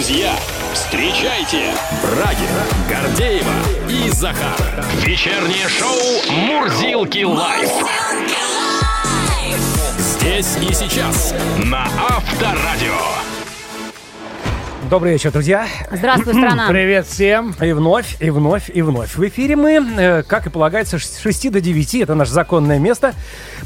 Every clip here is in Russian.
друзья, встречайте Брагина, Гордеева и Захар. Вечернее шоу «Мурзилки лайф». Здесь и сейчас на Авторадио. Добрый вечер, друзья. Здравствуй, страна. Привет всем. И вновь, и вновь, и вновь. В эфире мы, э, как и полагается, с 6 до 9. Это наше законное место.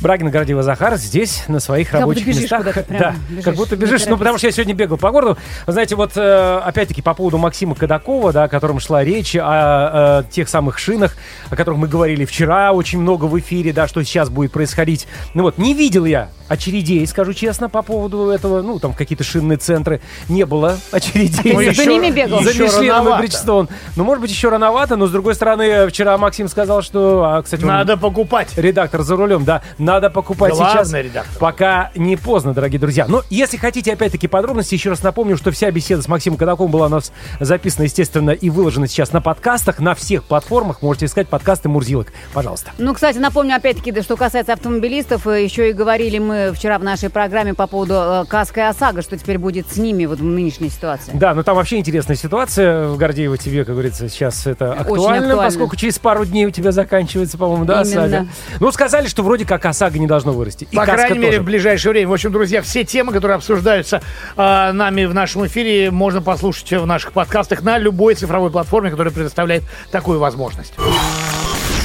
Брагин, Гордеева, Захар здесь, на своих Как рабочих будто местах. прямо, да, бежишь, как будто бежишь. Ну, потому что я сегодня бегал по городу. Вы знаете, вот, э, опять-таки, по поводу Максима Кадакова, да, о котором шла речь, о, э, тех самых шинах, о которых мы говорили вчера очень много в эфире, да, что сейчас будет происходить. Ну вот, не видел я очередей, скажу честно, по поводу этого, ну, там какие-то шинные центры. Не было очередей. Ну, За- за ними бегал. За Еще Мишленом и рановато. Бриджстоун. Ну, может быть, еще рановато, но, с другой стороны, вчера Максим сказал, что... А, кстати, он- Надо покупать. Редактор за рулем, да. Надо покупать Главный сейчас. редактор. Пока не поздно, дорогие друзья. Но если хотите, опять-таки, подробности, еще раз напомню, что вся беседа с Максимом Кадаковым была у нас записана, естественно, и выложена сейчас на подкастах, на всех платформах. Можете искать подкасты Мурзилок. Пожалуйста. Ну, кстати, напомню, опять-таки, да, что касается автомобилистов, э, еще и говорили мы вчера в нашей программе по поводу э, Каска и ОСАГО, что теперь будет с ними вот в нынешней ситуации. Да, но там вообще интересная ситуация. В Гордеево тебе, как говорится, сейчас это актуально, актуально. поскольку через пару дней у тебя заканчивается, по-моему, да, Именно. ОСАГО. Ну, сказали, что вроде как ОСАГО не должно вырасти. И По Каска крайней мере, в ближайшее время. В общем, друзья, все темы, которые обсуждаются а, нами в нашем эфире, можно послушать в наших подкастах на любой цифровой платформе, которая предоставляет такую возможность.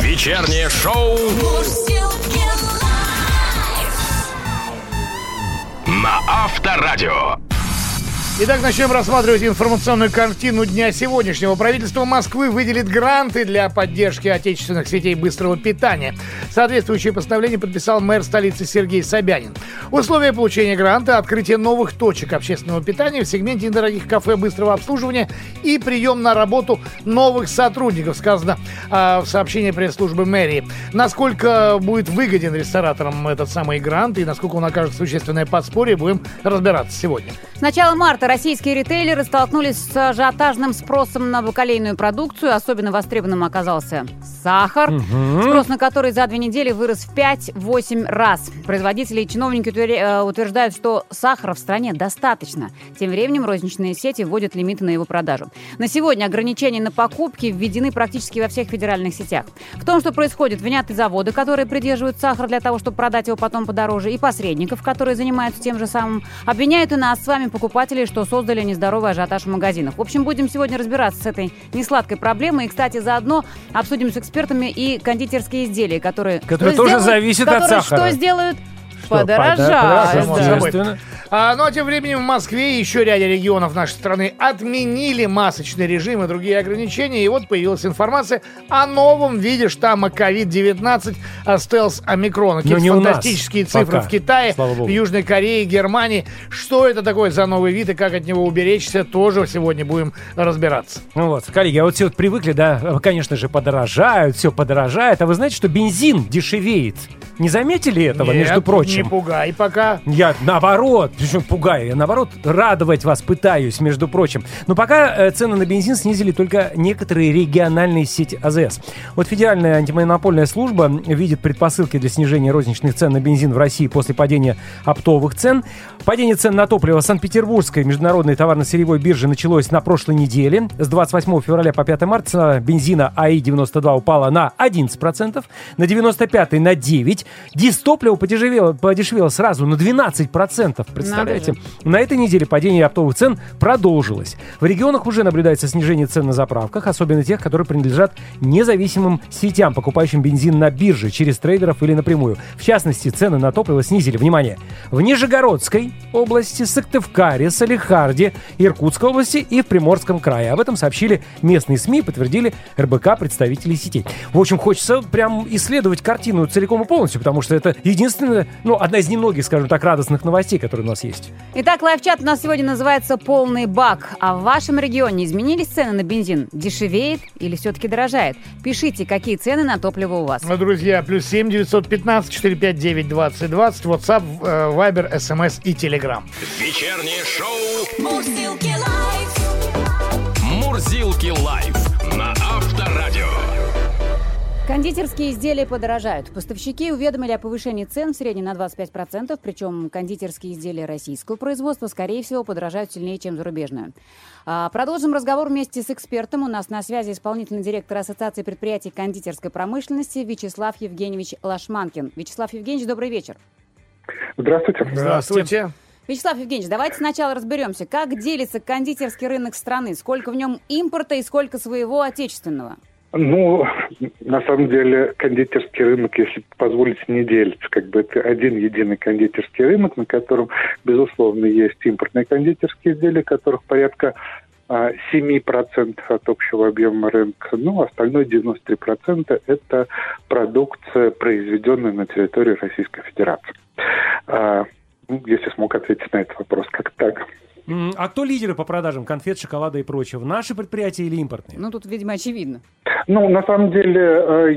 Вечернее шоу на Авторадио. Итак, начнем рассматривать информационную картину дня сегодняшнего. Правительство Москвы выделит гранты для поддержки отечественных сетей быстрого питания. Соответствующее постановление подписал мэр столицы Сергей Собянин. Условия получения гранта – открытие новых точек общественного питания в сегменте недорогих кафе быстрого обслуживания и прием на работу новых сотрудников, сказано а, в сообщении пресс-службы мэрии. Насколько будет выгоден рестораторам этот самый грант и насколько он окажет существенное подспорье, будем разбираться сегодня. С начала марта российские ритейлеры столкнулись с ажиотажным спросом на бакалейную продукцию. Особенно востребованным оказался сахар, спрос на который за две недели вырос в 5-8 раз. Производители и чиновники э, утверждают, что сахара в стране достаточно. Тем временем розничные сети вводят лимиты на его продажу. На сегодня ограничения на покупки введены практически во всех федеральных сетях. В том, что происходит, винят и заводы, которые придерживают сахар для того, чтобы продать его потом подороже, и посредников, которые занимаются тем же самым. Обвиняют и нас с вами, покупателей, что создали нездоровый ажиотаж в магазинах. В общем, будем сегодня разбираться с этой несладкой проблемой. И, кстати, заодно обсудим с экспертами и кондитерские изделия, которые... Которые что тоже сделают- зависят от которые сахара. что сделают? Что, Подорожают. подорожают, да. А, ну а тем временем в Москве и еще ряде регионов нашей страны отменили масочный режим и другие ограничения. И вот появилась информация о новом виде штамма COVID-19 а, стелс омикрона. Какие-то не у нас фантастические цифры пока, в Китае, в Южной Корее, Германии. Что это такое за новый вид и как от него уберечься, тоже сегодня будем разбираться. Ну вот, коллеги, а вот все вот привыкли, да, конечно же, подорожают, все подорожает. А вы знаете, что бензин дешевеет? Не заметили этого, Нет, между прочим? не пугай пока. Я наоборот, причем пугаю, я наоборот радовать вас пытаюсь, между прочим. Но пока э, цены на бензин снизили только некоторые региональные сети АЗС. Вот Федеральная антимонопольная служба видит предпосылки для снижения розничных цен на бензин в России после падения оптовых цен. Падение цен на топливо Санкт-Петербургской международной товарно-сырьевой биржи началось на прошлой неделе. С 28 февраля по 5 марта бензина АИ-92 упала на 11%, на 95 на 9%. Дистопливо подешевело, подешевело сразу на 12%. Представляете? На этой неделе падение оптовых цен продолжилось. В регионах уже наблюдается снижение цен на заправках, особенно тех, которые принадлежат независимым сетям, покупающим бензин на бирже через трейдеров или напрямую. В частности, цены на топливо снизили. Внимание! В Нижегородской области, Сыктывкаре, Салихарде, Иркутской области и в Приморском крае. Об этом сообщили местные СМИ и подтвердили РБК представителей сетей. В общем, хочется прям исследовать картину целиком и полностью, потому что это единственная, ну, одна из немногих, скажем так, радостных новостей, которые у нас есть. Итак, лайв-чат у нас сегодня называется «Полный бак». А в вашем регионе изменились цены на бензин? Дешевеет или все-таки дорожает? Пишите, какие цены на топливо у вас. Ну, Друзья, плюс 7 915 459 20 20, WhatsApp, Viber, SMS и Telegram. Вечернее шоу Мурзилки лайф. Мурзилки лайф на Авторадио. Кондитерские изделия подорожают. Поставщики уведомили о повышении цен в среднем на 25%, причем кондитерские изделия российского производства, скорее всего, подорожают сильнее, чем зарубежные. А, продолжим разговор вместе с экспертом. У нас на связи исполнительный директор Ассоциации предприятий кондитерской промышленности Вячеслав Евгеньевич Лашманкин. Вячеслав Евгеньевич, добрый вечер. Здравствуйте. Здравствуйте. Вячеслав Евгеньевич, давайте сначала разберемся, как делится кондитерский рынок страны, сколько в нем импорта и сколько своего отечественного? Ну, на самом деле, кондитерский рынок, если позволить, не делится. Как бы это один единый кондитерский рынок, на котором, безусловно, есть импортные кондитерские изделия, которых порядка 7% а, от общего объема рынка. Ну, остальное 93% это продукция, произведенная на территории Российской Федерации. А, ну, если смог ответить на этот вопрос, как так. А кто лидеры по продажам конфет, шоколада и прочего? Наши предприятия или импортные? Ну, тут, видимо, очевидно. Ну, на самом деле, э,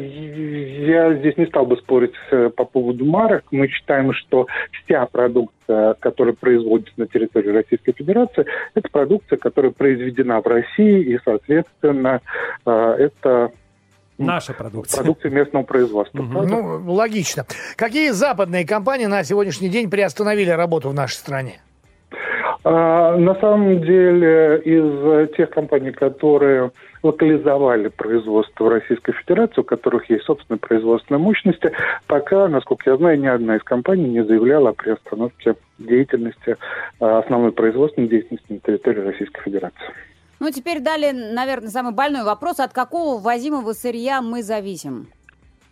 я здесь не стал бы спорить э, по поводу марок. Мы считаем, что вся продукция, которая производится на территории Российской Федерации, это продукция, которая произведена в России, и, соответственно, э, это Наша продукция. Продукция местного производства. Угу. Ну, логично. Какие западные компании на сегодняшний день приостановили работу в нашей стране? А, на самом деле, из тех компаний, которые локализовали производство в Российской Федерации, у которых есть собственные производственные мощности, пока, насколько я знаю, ни одна из компаний не заявляла о приостановке деятельности, а, основной производственной деятельности на территории Российской Федерации. Ну, теперь далее, наверное, самый больной вопрос. От какого возимого сырья мы зависим?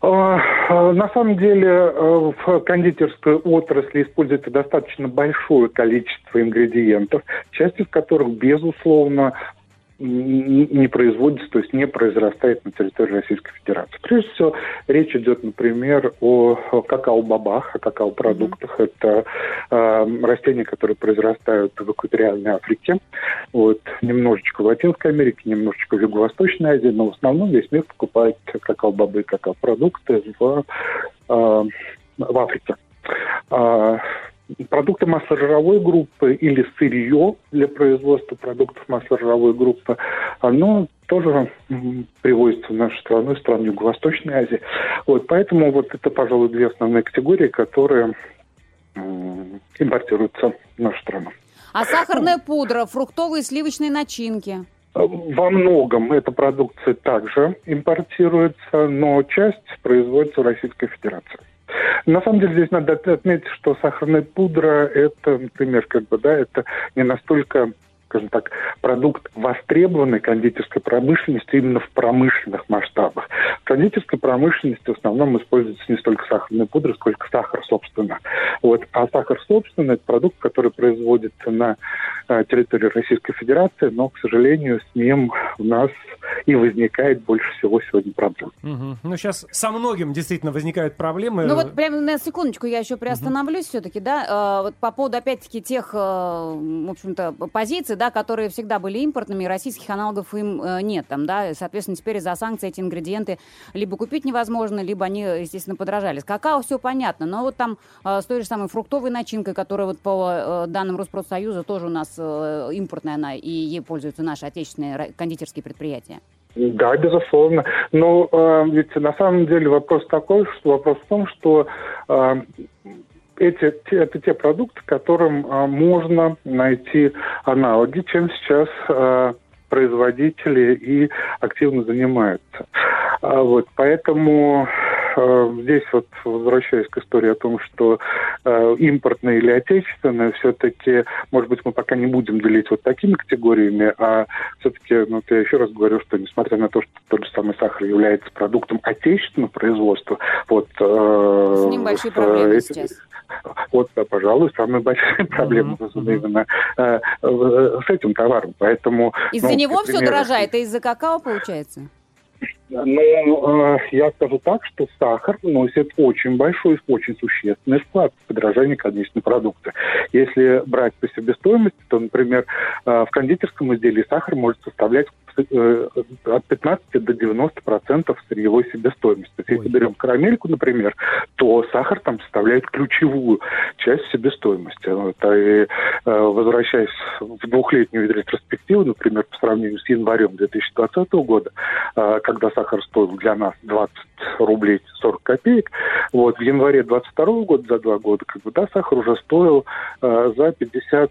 А, а, на самом деле э, в кондитерской отрасли используется достаточно большое количество ингредиентов, часть из которых, безусловно, не производится, то есть не произрастает на территории Российской Федерации. Прежде всего, речь идет, например, о какао-бобах, о какао-продуктах. Mm-hmm. Это э, растения, которые произрастают в экваториальной Африке, вот, немножечко в Латинской Америке, немножечко в Юго-Восточной Азии, но в основном весь мир покупает какао-бобы и какао-продукты в, э, в Африке. Продукты масло-жировой группы или сырье для производства продуктов масло-жировой группы, оно тоже привозится в нашу страну, в страну Юго-Восточной Азии. Вот, поэтому вот это, пожалуй, две основные категории, которые импортируются в нашу страну. А сахарная пудра, фруктовые сливочные начинки? Во многом эта продукция также импортируется, но часть производится в Российской Федерации. На самом деле здесь надо отметить, что сахарная пудра это, например, как бы, да, это не настолько скажем так, продукт востребованной кондитерской промышленности именно в промышленных масштабах. В кондитерской промышленности в основном используется не столько сахарная пудра, сколько сахар, собственно. Вот. А сахар, собственно, это продукт, который производится на э, территории Российской Федерации, но, к сожалению, с ним у нас и возникает больше всего сегодня проблем. Угу. Ну, сейчас со многим действительно возникают проблемы. Ну, вот прямо на секундочку я еще приостановлюсь угу. все-таки, да, э, вот по поводу, опять-таки, тех, э, в общем-то, позиций, да, которые всегда были импортными, российских аналогов им э, нет там, да, соответственно, теперь из-за санкций эти ингредиенты либо купить невозможно, либо они, естественно, подорожали. С какао все понятно, но вот там э, с той же самой фруктовой начинкой, которая вот по э, данным Роспродсоюза тоже у нас импортная она, и ей пользуются наши отечественные кондитерские предприятия. Да, безусловно. Но э, ведь на самом деле вопрос такой, что вопрос в том, что э, эти, это те продукты, которым а, можно найти аналоги, чем сейчас а, производители и активно занимаются. А, вот, поэтому э, здесь вот возвращаясь к истории о том, что э, импортное или отечественное, все-таки, может быть, мы пока не будем делить вот такими категориями, а все-таки, ну, я еще раз говорю, что несмотря на то, что тот же самый сахар является продуктом отечественного производства, вот... Э, С ним большие проблемы эти, сейчас. Вот, да, пожалуй, самая большая проблема, mm-hmm. именно э, с этим товаром. Поэтому... Из-за ну, него например, все дорожает, а из-за какао получается? Ну, э, я скажу так, что сахар вносит очень большой, очень существенный вклад в подражание конечной продукции. Если брать по себестоимости, то, например, э, в кондитерском изделии сахар может составлять от 15 до 90 процентов сырьевой себестоимости. То есть, если берем карамельку, например, то сахар там составляет ключевую часть себестоимости. Вот, а и, э, возвращаясь в двухлетнюю ретроспективу, например, по сравнению с январем 2020 года, э, когда сахар стоил для нас 20 рублей 40 копеек, вот, в январе 2022 года, за два года, как бы, да, сахар уже стоил э, за 50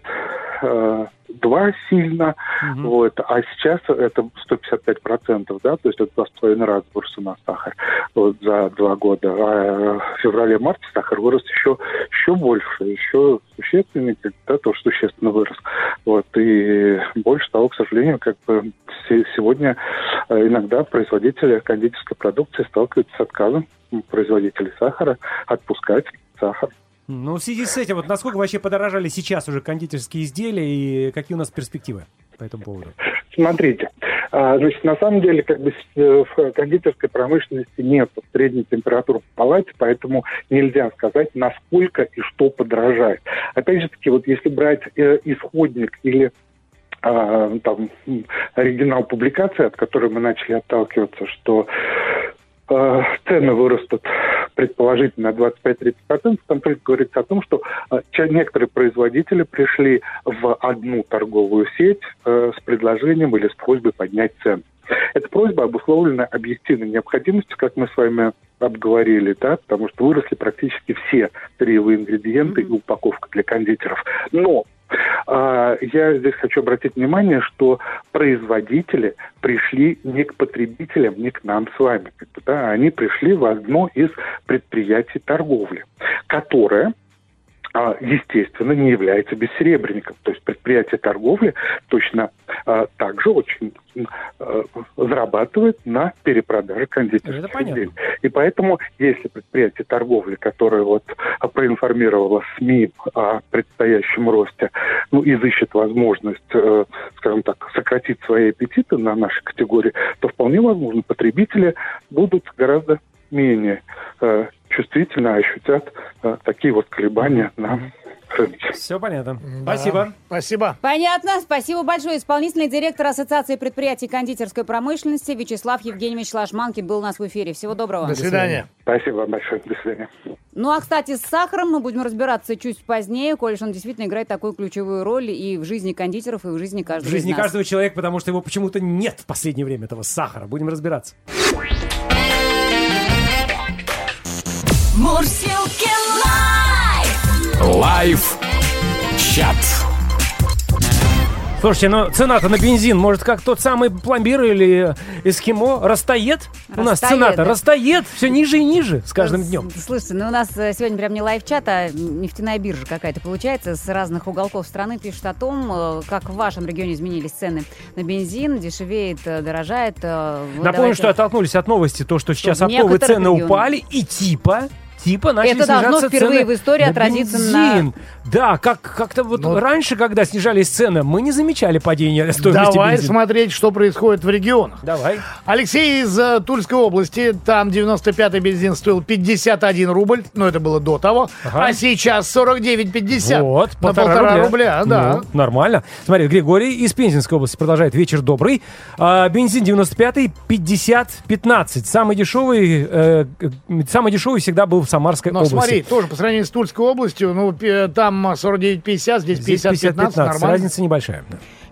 э, два сильно, угу. вот, а сейчас это 155 процентов, да, то есть это два с половиной раза вырос у нас сахар вот, за два года, а в феврале-марте сахар вырос еще, еще больше, еще существенный, да, тоже существенно вырос, вот, и больше того, к сожалению, как бы сегодня э, иногда производители кондитерской продукции сталкиваются с отказом производителей сахара отпускать сахар ну, в связи с этим, вот насколько вообще подорожали сейчас уже кондитерские изделия и какие у нас перспективы по этому поводу? Смотрите, а, значит, на самом деле, как бы э, в кондитерской промышленности нет средней температуры в палате, поэтому нельзя сказать, насколько и что подорожает. Опять же таки, вот если брать э, исходник или а, там оригинал публикации, от которой мы начали отталкиваться, что э, цены вырастут предположительно 25-30%, там только говорится о том, что э, некоторые производители пришли в одну торговую сеть э, с предложением или с просьбой поднять цены. Эта просьба обусловлена объективной необходимостью, как мы с вами обговорили, да, потому что выросли практически все сырьевые ингредиенты mm-hmm. и упаковка для кондитеров. Но я здесь хочу обратить внимание, что производители пришли не к потребителям, не к нам с вами. Да, они пришли в одно из предприятий торговли, которое а, естественно, не является бессеребренником. То есть предприятие торговли точно а, также очень а, зарабатывает на перепродаже кондитерских изделий. И поэтому, если предприятие торговли, которое вот проинформировало СМИ о предстоящем росте, ну, изыщет возможность, э, скажем так, сократить свои аппетиты на нашей категории, то вполне возможно потребители будут гораздо менее э, чувствительно ощутят э, такие вот колебания на рынке. Все понятно. Да. Спасибо. Спасибо. Понятно. Спасибо большое. Исполнительный директор Ассоциации предприятий кондитерской промышленности Вячеслав Евгеньевич Лашманкин был у нас в эфире. Всего доброго. До свидания. Спасибо вам большое. До свидания. Ну, а, кстати, с сахаром мы будем разбираться чуть позднее, коль он действительно играет такую ключевую роль и в жизни кондитеров, и в жизни каждого В жизни из нас. каждого человека, потому что его почему-то нет в последнее время, этого сахара. Будем разбираться. Мурзилки live! Live chat. Слушайте, ну цена-то на бензин, может, как тот самый пломбир или эскимо, растает? У нас Растает, цена-то растает все ниже и ниже с каждым днем. Слушайте, ну у нас э, сегодня прям не live chat, а нефтяная биржа какая-то получается. С разных уголков страны пишут о том, э, как в вашем регионе изменились цены на бензин, дешевеет, э, дорожает. вы Напомню, давайте- что оттолкнулись от новости, то, что сейчас в оптовые цены регионах. упали, и типа типа начали Это должно впервые цены в истории на отразиться на- бензин. Да, как, как-то вот Ну, раньше, когда снижались цены, мы не замечали падения стоимости Давай бензина. смотреть, что происходит в регионах. Давай. Алексей из э, Тульской области, там 95-й бензин стоил 51 рубль, но это было до того, Ага. а сейчас 49,50. Вот, на полтора рубля, да. Ну, нормально. Смотри, Григорий из Пензенской области продолжает. Вечер добрый. А, бензин 95-й, 50-15. Самый дешевый, э, э, самый дешевый всегда был в Самарской Но области. смотри, тоже по сравнению с Тульской областью, ну, там 49,50, здесь Здесь 50-15, 50-15. нормально. Разница небольшая.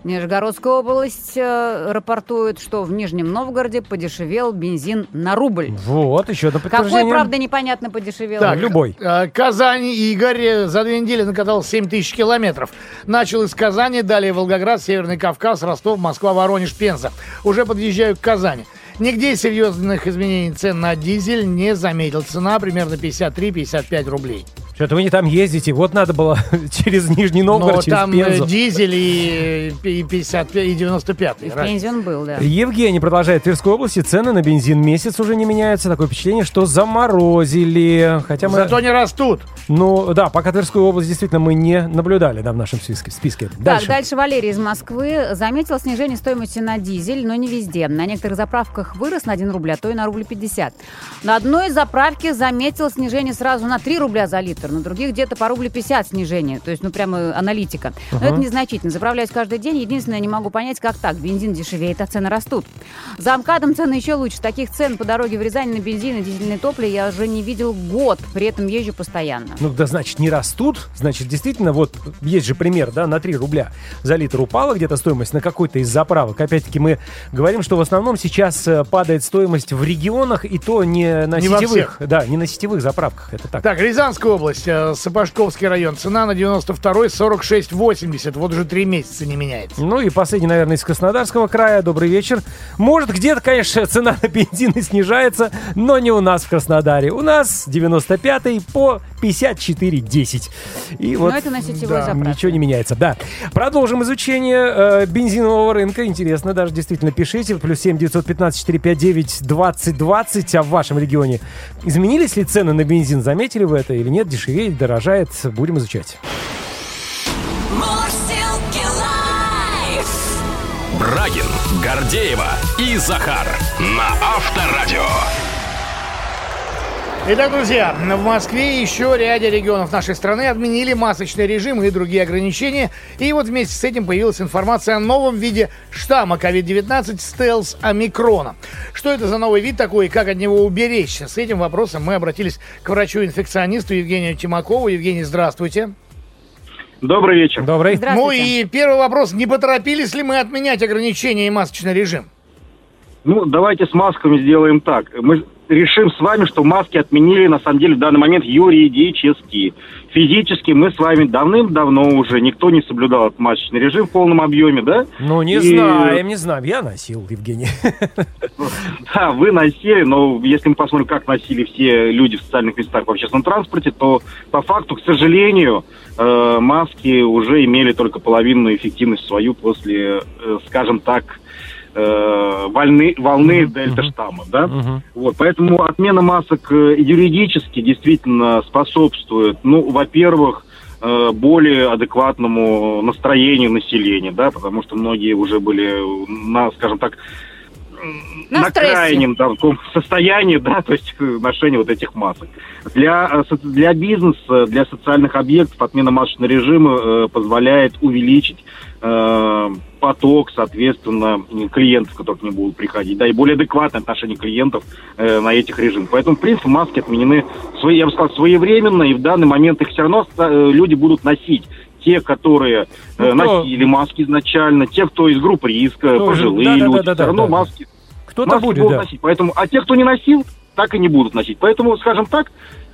Нижегородская область э, рапортует, что в Нижнем Новгороде подешевел бензин на рубль. Вот, еще одно Какой, подтверждение. правда, непонятно подешевел. Так, любой. э, Казань Игорь э, за две недели накатал 7 тысяч километров. Начал из Казани, далее Волгоград, Северный Кавказ, Ростов, Москва, Воронеж, Пенза. Уже подъезжаю к Казани. Нигде серьезных изменений цен на дизель не заметил. Цена примерно 53-55 рублей. Что-то вы не там ездите. Вот надо было через Нижний Новгород, Но через там э, Пензу. дизель и, и 55, и 95. И в Пензе он был, да. Евгений продолжает. В Тверской области цены на бензин месяц уже не меняются. Такое впечатление, что заморозили. Хотя мы... Зато не растут. Ну, да, пока Тверскую область действительно мы не наблюдали да, в нашем списке. списке. Дальше. Так, дальше Валерий из Москвы заметил снижение стоимости на дизель, но не везде. На некоторых заправках вырос на 1 рубль, а то и на рубль 50. На одной заправке заметил снижение сразу на 3 рубля за литр. Доллар, на других где-то по рублю 50 снижение. То есть, ну, прямо аналитика. Но это незначительно. Заправляюсь каждый день. Единственное, не могу понять, как так. Бензин дешевеет, а цены растут. За МКАДом цены еще лучше. Таких цен по дороге в Рязань на бензин и дизельное топливо я уже не видел год. При этом езжу постоянно. Ну, да, значит, не растут. Значит, действительно, вот есть же пример, да, на 3 рубля за литр упала где-то стоимость на какой-то из заправок. Опять-таки, мы говорим, что в основном сейчас э, падает стоимость в регионах, и то не на Не во сетевых. Да, не на сетевых заправках. Это так. Так, Рязанская область, э, Сапожковский район. Цена на 92-й 46,80. Вот уже три месяца не меняется. Ну и последний, наверное, из Краснодарского края. Добрый вечер. Может, где-то, конечно, цена на бензин и снижается, но не у нас в Краснодаре. У нас 95-й по 54,10. И вот Но это на сетевой да, заправке. ничего не меняется. Да. Продолжим изучение э, бензинового рынка. Интересно, даже действительно пишите. Плюс 7 915 459 2020. А в вашем регионе изменились ли цены на бензин? Заметили вы это или нет? Дешевеет, дорожает? Будем изучать. Брагин, Гордеева и Захар на Авторадио. Итак, друзья, в Москве и еще ряде регионов нашей страны отменили масочный режим и другие ограничения. И вот вместе с этим появилась информация о новом виде штамма COVID-19 стелс омикрона. Что это за новый вид такой и как от него уберечься? С этим вопросом мы обратились к врачу-инфекционисту Евгению Тимакову. Евгений, здравствуйте. Добрый вечер. Добрый. Ну и первый вопрос. Не поторопились ли мы отменять ограничения и масочный режим? Ну, давайте с масками сделаем так. Мы решим с вами, что маски отменили, на самом деле, в данный момент юридически. Физически мы с вами давным-давно уже, никто не соблюдал этот масочный режим в полном объеме, да? Ну, не И- знаем, не знаем. Я носил, Евгений. Да, вы носили, но если мы посмотрим, как носили все люди в социальных местах в общественном транспорте, то по факту, к сожалению, э, маски уже имели только половинную эффективность свою после, э, скажем так, э, волны, волны дельта-штамма, да? Мгм. Вот, поэтому отмена масок э, юридически действительно способствует, ну, во-первых, э, более адекватному настроению населения, да, потому что многие уже были на, скажем так, На на стрессе. крайнем да, таком состоянии, да, то есть ношения вот этих масок. Для, э, для бизнеса, для социальных объектов отмена масочного режима э, позволяет увеличить поток, соответственно, клиентов, которые к ним будут приходить, да, и более адекватное отношение клиентов э, на этих режимах. Поэтому, в принципе, маски отменены, свои, я бы сказал, своевременно, и в данный момент их все равно э, люди будут носить. Те, которые э, Ну, носили маски изначально, те, кто из групп риска, Кто пожилые да-да-да-да-да, люди, все равно да. маски, Кто-то маски будет, будут да. носить. Поэтому, а те, кто не носил, так и не будут носить. Поэтому, скажем так,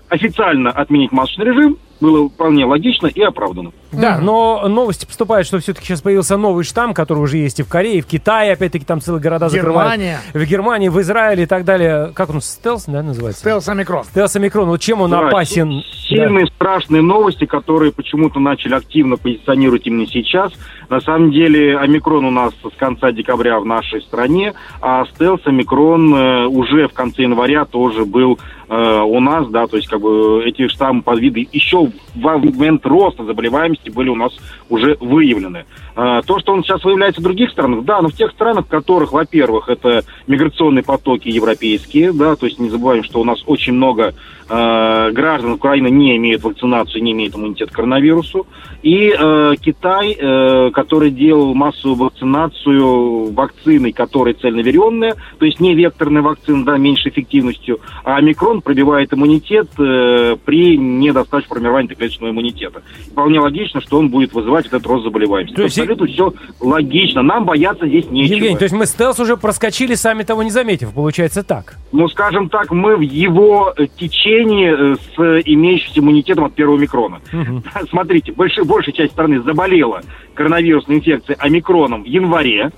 официально отменить масочный режим было вполне логично и оправданно. Да, но новости поступают, что все-таки сейчас появился новый штамм, который уже есть и в Корее, и в Китае, опять-таки там целые города Германия. закрывают. В Германии, в Израиле и так далее. Как он, стелс, да, называется? Стелс омикрон. Стелс омикрон. Вот чем он Да, опасен? Сильные, страшные новости, которые почему-то начали активно позиционировать именно сейчас. На самом деле, омикрон у нас с конца декабря в нашей стране, а стелс омикрон э, уже в конце января тоже был э, у нас, да, то есть как бы эти штаммы подвиды еще в момент роста заболеваемости были у нас уже выявлены. Э, то, что он сейчас выявляется в других странах, да, но в тех странах, в которых, во-первых, это миграционные потоки европейские, да, то есть не забываем, что у нас очень много э, граждан Украины не имеют вакцинацию, не имеют иммунитет к коронавирусу. И э, Китай, э, который делал массовую вакцинацию вакциной, которая цельноверенная, то есть не векторная вакцина, да, меньшей эффективностью, а омикрон пробивает иммунитет э, при недостаточном формировании клеточного иммунитета. Вполне логично, что он будет вызывать этот рост заболеваемости. То есть- Абсолютно все логично. Нам бояться здесь нечего. Евгений, то есть мы стелс уже проскочили, сами того не заметив. Получается так. ну, скажем так, мы в его э, течении э, с имеющимся иммунитетом от первого микрона. Смотрите, больш- большая часть страны заболела коронавирусной инфекцией омикроном в январе,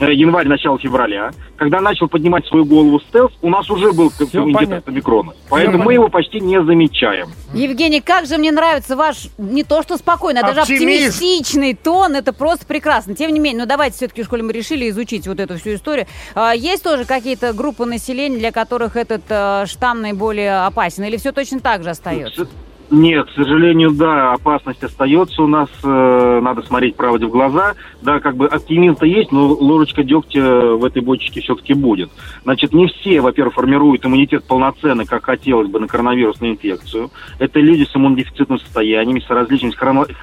январь, начало февраля. Когда начал поднимать свою голову стелс, у нас уже был от омикрона. Поэтому мы его почти не замечаем. Евгений, как же мне нравится ваш не то что спокойный, а даже Оптимизм. оптимистичный тон. Это просто прекрасно. Тем не менее, ну давайте все-таки в школе мы решили изучить вот эту всю историю. А, есть тоже какие-то группы населения, для которых этот э, штамм наиболее опасен? Или все точно так же остается? Нет, к сожалению, да, опасность остается у нас, э, надо смотреть правде в глаза. Да, как бы оптимизм-то есть, но ложечка дегтя в этой бочке все-таки будет. Значит, не все, во-первых, формируют иммунитет полноценный, как хотелось бы, на коронавирусную инфекцию. Это люди с иммунодефицитным состоянием, с различными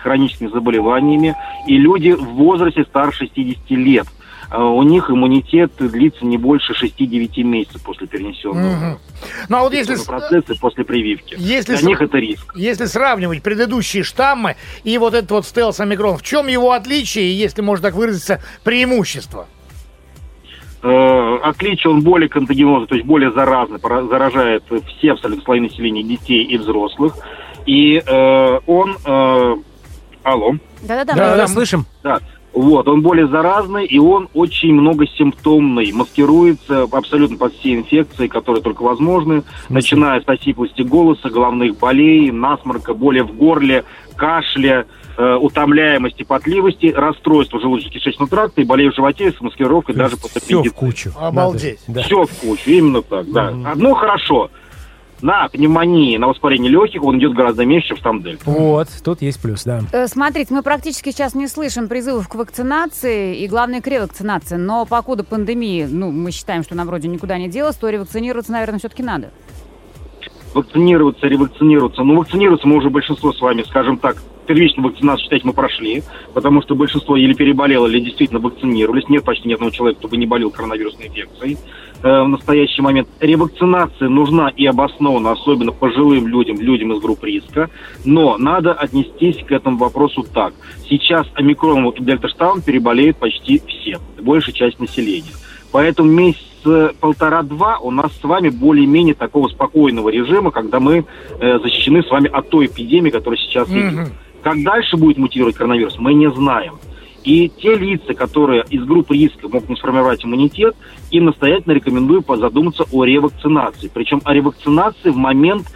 хроническими заболеваниями и люди в возрасте старше 60 лет. Э, У них иммунитет длится не больше 6-9 месяцев после перенесенного Мгм. Ну а вот если, и после прививки. Если Для с- них это риск. если сравнивать предыдущие штаммы и вот этот вот стелс омикрон, в чем его отличие и, если можно так выразиться, преимущество? Э, отличие, он более контагиозный, то есть более заразный, заражает все абсолютно слои населения, детей и взрослых. И э, он... э, алло. Да-да-да. Да, мы- да. слышим. Да. Вот, он более заразный, и он очень многосимптомный, маскируется абсолютно под все инфекции, которые только возможны, начиная с осиплости голоса, головных болей, насморка, боли в горле, кашля, э, утомляемости, потливости, расстройства желудочно-кишечного тракта и болей в животе с маскировкой даже после Все в кучу. Обалдеть. Да. Все в кучу, именно так, да. Одно хорошо. На пневмонии, на воспаление легких он идет гораздо меньше, чем штамм дельта. Вот, тут есть плюс, да. Э, Смотрите, мы практически сейчас не слышим призывов к вакцинации и, главное, к ревакцинации. Но покуда пандемии, ну, мы считаем, что нам вроде никуда не делось, то ревакцинироваться, наверное, все-таки надо. вакцинироваться, ревакцинироваться. Ну, вакцинироваться мы уже большинство с вами, скажем так, первичную вакцинацию, считайте, мы прошли, потому что большинство или переболело, или действительно вакцинировались. Нет почти ни одного человека, кто бы не болел коронавирусной инфекцией в настоящий момент. Ревакцинация нужна и обоснована, особенно пожилым людям, людям из групп риска, но надо отнестись к этому вопросу так. Сейчас омикроном и дельта-штамм переболеют почти все, большая часть населения. Поэтому месяца полтора-два у нас с вами более-менее такого спокойного режима, когда мы э, защищены с вами от той эпидемии, которая сейчас идет. Мгм. Как дальше будет мутировать коронавирус, мы не знаем. И те лица, которые из группы риска могут сформировать иммунитет, им настоятельно рекомендую задуматься о ревакцинации. Причем о ревакцинации в момент,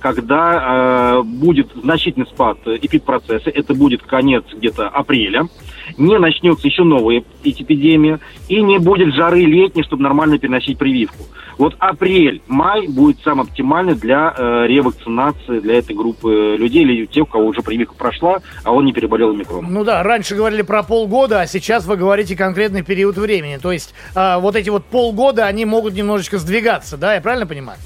когда э, будет значительный спад э, эпидпроцесса, это будет конец где-то апреля, не начнется еще новая эп- эпидемия, и не будет жары летней, чтобы нормально переносить прививку. Вот апрель, май будет сам оптимальный для э, ревакцинации для этой группы людей или тех, у кого уже прививка прошла, а он не переболел омикроном. Ну да, раньше говорили про полгода, а сейчас вы говорите конкретный период времени. То есть а, вот эти вот полгода, они могут немножечко сдвигаться, да, я правильно понимаю?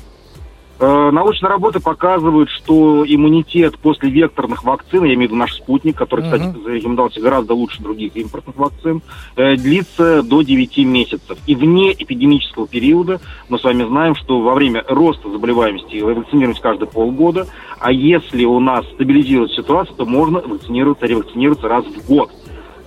Э, Научные работы показывают, что иммунитет после векторных вакцин, я имею в виду наш спутник, который, кстати, Мгм. зарекомендовался гораздо лучше других импортных вакцин, э, длится до 9 месяцев. И вне эпидемического периода мы с вами знаем, что во время роста заболеваемости вакцинируемся каждые полгода, а если у нас стабилизируется ситуация, то можно вакцинироваться, ревакцинироваться раз в год.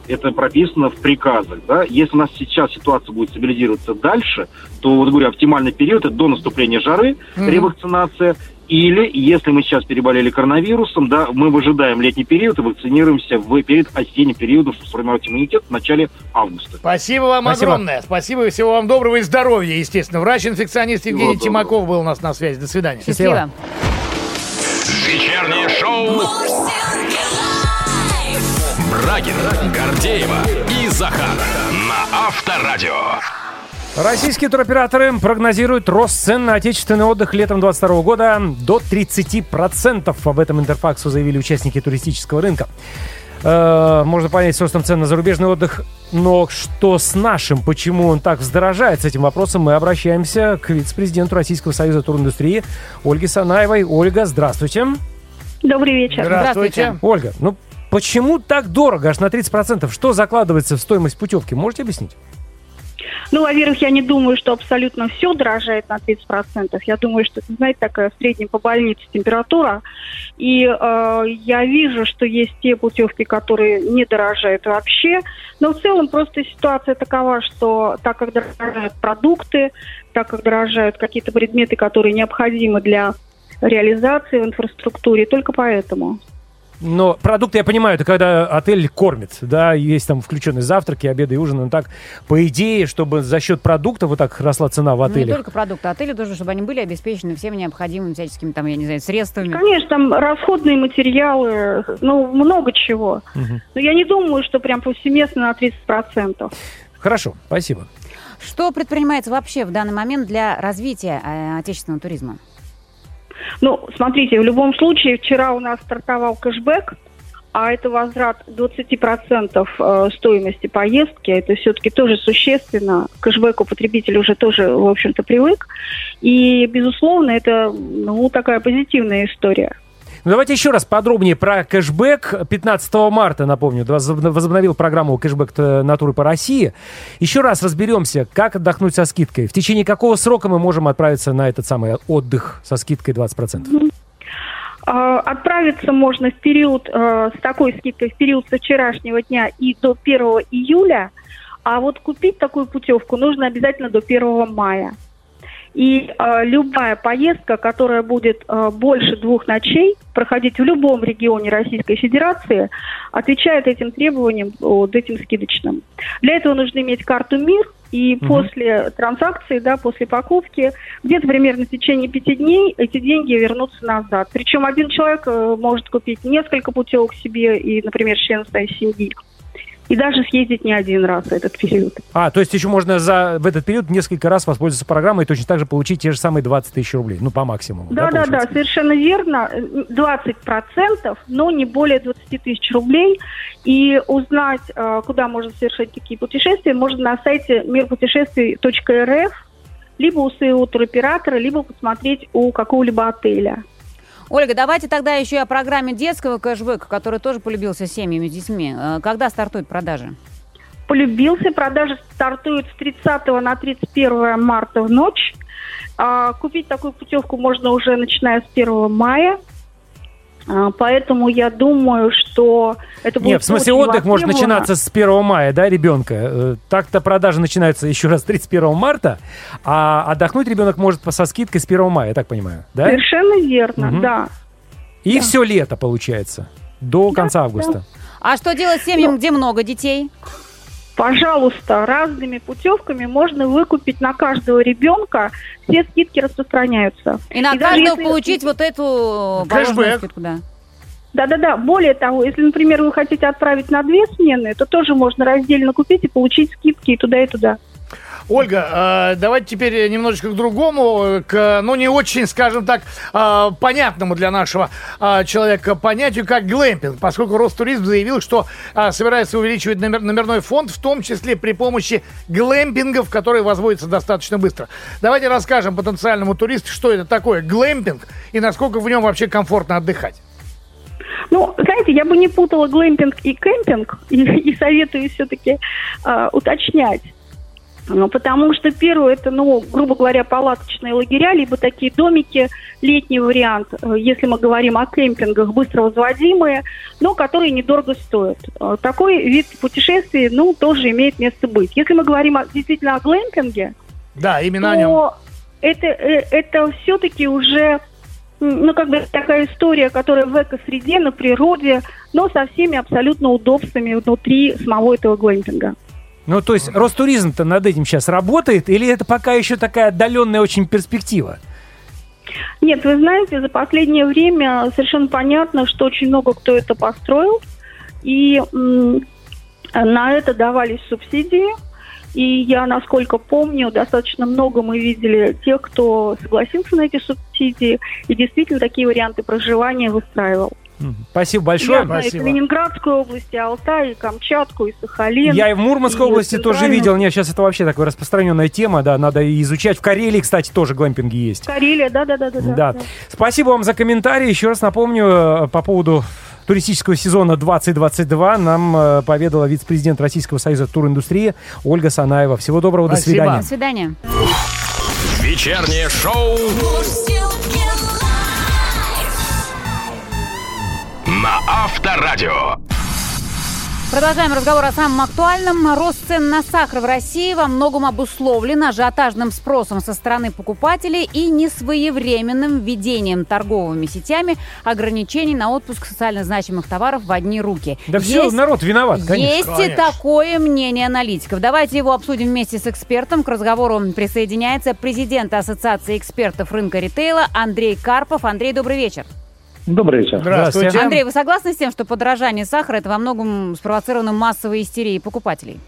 Это прописано в приказах. Да? Если у нас сейчас ситуация будет стабилизироваться дальше, то, вот говорю, оптимальный период это до наступления жары, Мгм. ревакцинация. Или, если мы сейчас переболели коронавирусом, да, мы выжидаем летний период и вакцинируемся в перед осенним периодом, чтобы сформировать иммунитет в начале августа. Спасибо вам Спасибо. огромное. Спасибо, всего вам доброго и здоровья, естественно. Врач-инфекционист Евгений Всего доброго. Тимаков был у нас на связи. До свидания. Счастливо. Вечернее шоу Брагина, Гордеева и Захар на Авторадио. Российские туроператоры прогнозируют рост цен на отечественный отдых летом 2022 года до 30%. Об этом Интерфаксу заявили участники туристического рынка. Э, Можно понять с ростом цен на зарубежный отдых, но что с нашим? Почему он так вздорожает? С этим вопросом мы обращаемся к вице-президенту Российского союза туриндустрии Ольге Санаевой. Ольга, здравствуйте. Добрый вечер. Здравствуйте. Здравствуйте. Ольга, ну почему так дорого, аж на 30%? Что закладывается в стоимость путевки? Можете объяснить? Ну, во-первых, я не думаю, что абсолютно все дорожает на 30%. Я думаю, что знаете, такая в среднем по больнице температура. И э, я вижу, что есть те путевки, которые не дорожают вообще. Но в целом просто ситуация такова, что так как дорожают продукты, так как дорожают какие-то предметы, которые необходимы для реализации в инфраструктуре, только поэтому. Но продукты, я понимаю, это когда отель кормит, да, есть там включенные завтраки, обеды и ужины, но так, по идее, чтобы за счет продуктов вот так росла цена в Ну, не отеле. только продукты, отели тоже, чтобы они были обеспечены всеми необходимыми всяческими, там, я не знаю, средствами. Конечно, там расходные материалы, ну, много чего. Мгм. Но я не думаю, что прям повсеместно на 30%. Хорошо, спасибо. Что предпринимается вообще в данный момент для развития э, отечественного туризма? Ну, смотрите, в любом случае, вчера у нас стартовал кэшбэк, а это возврат 20% э, стоимости поездки. Это все-таки тоже существенно. К кэшбэку потребитель уже тоже, в общем-то, привык. И, безусловно, это ну, такая позитивная история. Ну, давайте еще раз подробнее про кэшбэк. 15 марта, напомню, возобн- возобновил программу кэшбэк натуры по России. Еще раз разберемся, как отдохнуть со скидкой. В течение какого срока мы можем отправиться на этот самый отдых со скидкой 20%? А, Отправиться можно в период э, с такой скидкой в период со вчерашнего дня и до 1 июля, а вот купить такую путевку нужно обязательно до 1 мая. И э, любая поездка, которая будет э, больше двух ночей, проходить в любом регионе Российской Федерации, отвечает этим требованиям, вот этим скидочным. Для этого нужно иметь карту МИР, и после транзакции, да, после покупки, где-то примерно в течение пяти дней эти деньги вернутся назад. Причем один человек э, может купить несколько путевок себе и, например, член своей семьи. И даже съездить не один раз в этот период. А, то есть еще можно за, в этот период несколько раз воспользоваться программой и точно так же получить те же самые 20 тысяч рублей. Ну, по максимуму. Да, да, да, получается? совершенно верно. 20%, но не более 20 тысяч рублей. И узнать, э, куда можно совершать такие путешествия, можно на сайте мирпутешествий.рф, либо у своего туроператора, либо посмотреть у какого-либо отеля. Ольга, давайте тогда еще и о программе детского кэшбэка, который тоже полюбился семьями с детьми. Э, Когда стартуют продажи? полюбился. Продажи стартуют с 30 на 31 марта в ночь. А, купить такую путевку можно уже начиная с 1 мая. А, поэтому я думаю, что это будет Нет, в смысле отдых может начинаться с 1 мая, да, ребенка. Э, Так-то продажи начинаются еще раз 31 марта, а отдохнуть ребенок может по- со скидкой с 1 мая, я так понимаю, да? Совершенно верно, Мгм. да. И все лето получается, до конца августа. А что делать с семьям, где много детей? Пожалуйста, разными путевками можно выкупить на каждого ребенка. Все скидки распространяются. И на И каждого если- получить вот эту Кэшбэк. положенную скидку, да. Да-да-да. Более того, если, например, вы хотите отправить на две смены, то тоже можно раздельно купить и получить скидки и туда, и туда. Ольга, э, давайте теперь немножечко к другому, к, ну, не очень, скажем так, э, понятному для нашего э, человека понятию, как глэмпинг, поскольку Ростуризм заявил, что собирается увеличивать номер- номерной фонд, в том числе при помощи глэмпингов, которые возводятся достаточно быстро. Давайте расскажем потенциальному туристу, что это такое глэмпинг и насколько в нем вообще комфортно отдыхать. Ну, знаете, я бы не путала глэмпинг и кемпинг, и, и советую все-таки уточнять. Ну, Потому что первое, это, ну, грубо говоря, палаточные лагеря, либо такие домики, летний вариант, э, если мы говорим о кемпингах, быстро возводимые, но которые недорого стоят. Э, Такой вид путешествий, ну, тоже имеет место быть. Если мы говорим о- действительно о глэмпинге, Да, именно о нем. то это, э, это все-таки уже ну, как бы такая история, которая в эко-среде, на природе, но со всеми абсолютно удобствами внутри самого этого глэмпинга. Ну, то есть Ростуризм-то над этим сейчас работает, или это пока еще такая отдаленная очень перспектива? Нет, вы знаете, за последнее время совершенно понятно, что очень много кто это построил, и на это давались субсидии. И я, насколько помню, достаточно много мы видели тех, кто согласился на эти субсидии и действительно такие варианты проживания выстраивал. Спасибо Я большое. знаю и спасибо. Калининградскую область, и Алтай, и Камчатку, и Сахалин. Я и в Мурманской и области тоже видел. Нет, сейчас это вообще такая распространенная тема, да, надо и изучать. В Карелии, кстати, тоже глэмпинги есть. Карелия, да-да-да. Да. Спасибо вам за комментарий. Еще раз напомню э, по поводу туристического сезона 2022 нам э, поведала вице-президент Российского союза туриндустрии Ольга Санаева. Всего доброго, до Спасибо. свидания. До свидания. Вечернее шоу на Авторадио. Продолжаем разговор о самом актуальном. Рост цен на сахар в России во многом обусловлен ажиотажным спросом со стороны покупателей и несвоевременным введением торговыми сетями ограничений на отпуск социально значимых товаров в одни руки. Да все, Есть- народ виноват, конечно. Есть и Конечно. такое мнение аналитиков. Давайте его обсудим вместе с экспертом. К разговору присоединяется президент Ассоциации экспертов рынка ритейла Андрей Карпов. Андрей, добрый вечер. Добрый вечер. Здравствуйте. Здравствуйте. Андрей, вы согласны с тем, что подорожание сахара это во многом спровоцировано массовой истерией покупателей?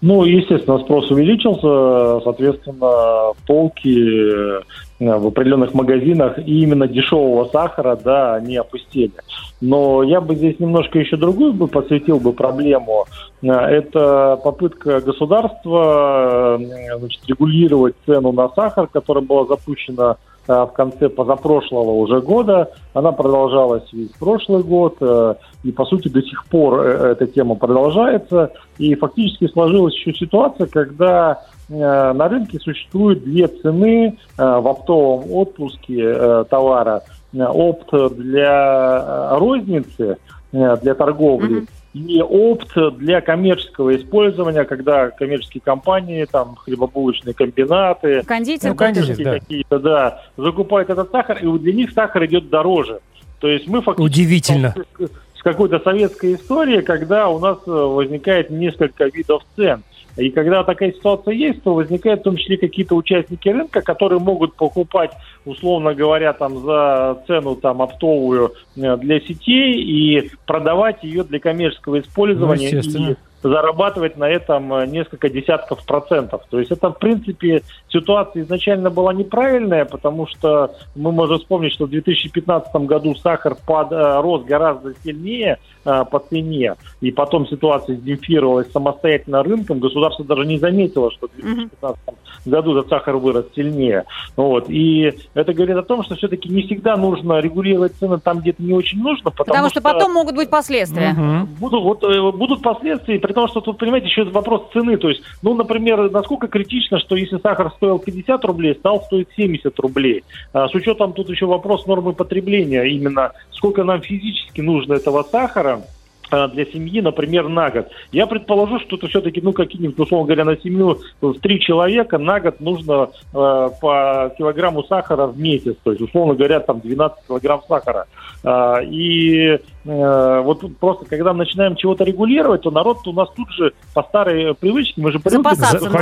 Ну, естественно, спрос увеличился, соответственно, полки в определенных магазинах и именно дешевого сахара, да, они опустили. Но я бы здесь немножко еще другую бы посвятил бы проблему. Э, Это попытка государства э, значит, регулировать цену на сахар, которая была запущена э, в конце позапрошлого уже года. Она продолжалась весь прошлый год, э, и, по сути, до сих пор э, эта тема продолжается. И фактически сложилась еще ситуация, когда э, на рынке существует две цены в оптовом отпуске товара. Опт для розницы, для торговли, и опт для коммерческого использования, когда коммерческие компании, там, хлебобулочные комбинаты, Кондитер? Ну, кондитер, кондитерские да. какие-то, да, закупают этот сахар, и вот для них сахар идет дороже. То есть мы фактически Удивительно. с какой-то советской историей, когда у нас э, возникает несколько видов цен. И когда такая ситуация есть, то возникают в том числе какие-то участники рынка, которые могут покупать, условно говоря, там за цену там оптовую э, для сетей и продавать ее для коммерческого использования. Ну, зарабатывать на этом э, несколько десятков процентов. То есть это, в принципе, ситуация изначально была неправильная, потому что мы можем вспомнить, что в 2015 году сахар под, э, рос гораздо сильнее э, по цене, и потом ситуация сдемпфировалась самостоятельно рынком, государство даже не заметило, что в 2015 году этот сахар вырос сильнее. Вот. И это говорит о том, что все-таки не всегда нужно регулировать цены там, где это не очень нужно, потому, Потому что потом могут быть последствия. Мгм. Будут, вот, э, будут последствия, при том, что тут, понимаете, еще вопрос цены. То есть, ну, например, насколько критично, что если сахар стоил 50 рублей, стал стоить 70 рублей. А, с учетом тут еще вопрос нормы потребления, именно сколько нам физически нужно этого сахара, а, для семьи, например, на год. Я предположу, что это все-таки, ну, какие-нибудь, условно говоря, на семью в три человека на год нужно э, по килограмму сахара в месяц. То есть, условно говоря, там 12 килограмм сахара. А, и э, вот просто, когда мы начинаем чего-то регулировать, то народ у нас тут же по старой привычке, мы же привыкли...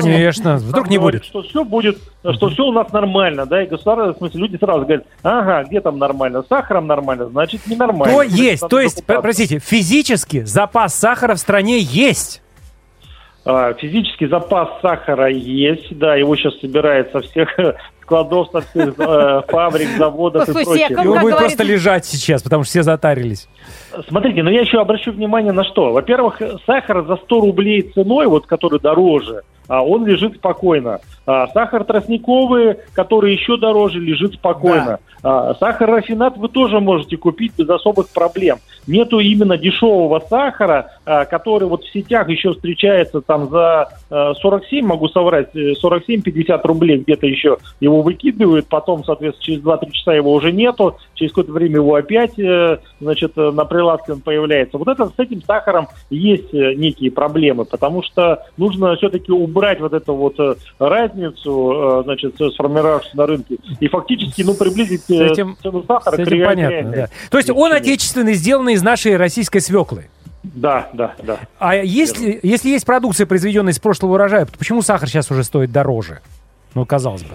Конечно, вдруг не будет. Что все будет, что все у нас нормально, да, и государство, в смысле, люди сразу говорят, ага, где там нормально, с сахаром нормально, значит, ненормально. То Значит, есть, то есть, простите, физически запас сахара в стране есть. А, Физический запас сахара есть, да, его сейчас собирают со всех складов, со всех э, фабрик, заводов и прочее. как будет просто лежать сейчас, потому что все затарились. Смотрите, но я еще обращу внимание на что. Во-первых, сахар за 100 рублей ценой, вот который дороже, он лежит спокойно. А, сахар тростниковый, который еще дороже, лежит спокойно. А, сахар рафинат вы тоже можете купить без особых проблем. Нету именно дешевого сахара, а, который вот в сетях еще встречается там за э, 47, могу соврать, э, 47-50 рублей где-то еще его выкидывают, потом, соответственно, через 2-3 часа его уже нету, через какое-то время его опять, э, значит, э, на прилавке он появляется. Вот это с этим сахаром есть э, некие проблемы, потому что нужно все-таки убрать вот эту вот э, разницу, э, значит, э, сформировавшуюся на рынке, и фактически, ну, приблизить С этим- цену сахара С к этим реаль- понятно, да. То есть он отечественный, сделанный из нашей российской свеклы. Да, да, да. А если, если есть продукция, произведенная из прошлого урожая, то почему сахар сейчас уже стоит дороже? Ну, казалось бы.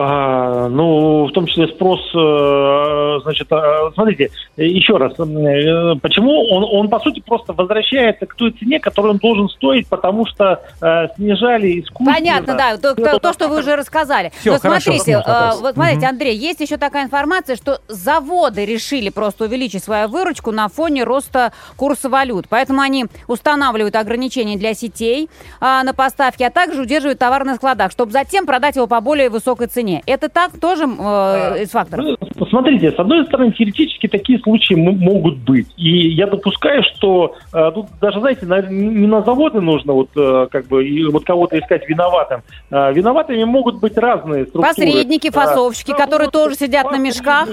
А, ну, в том числе спрос, э, значит, а, смотрите, еще раз, э, почему он, он, по сути, просто возвращается к той цене, которую он должен стоить, потому что э, снижали искусственно. Понятно, да, то, то- то, что вы уже рассказали. Всё, Но хорошо, смотрите, вот смотрите. Андрей, есть еще такая информация, что заводы решили просто увеличить свою выручку на фоне роста курса валют. Поэтому они устанавливают ограничения для сетей а, на поставки, а также удерживают товар на складах, чтобы затем продать его по более высокой цене. Это так тоже э, из факторов? Ну, Смотрите, с одной стороны, теоретически такие случаи могут быть. И я допускаю, что э, тут даже, знаете, на- не на заводы нужно вот э, как бы и вот кого-то искать виноватым. Э, виноватыми могут быть разные структуры. Посредники, Э, фасовщики, которые тоже сидят на мешках.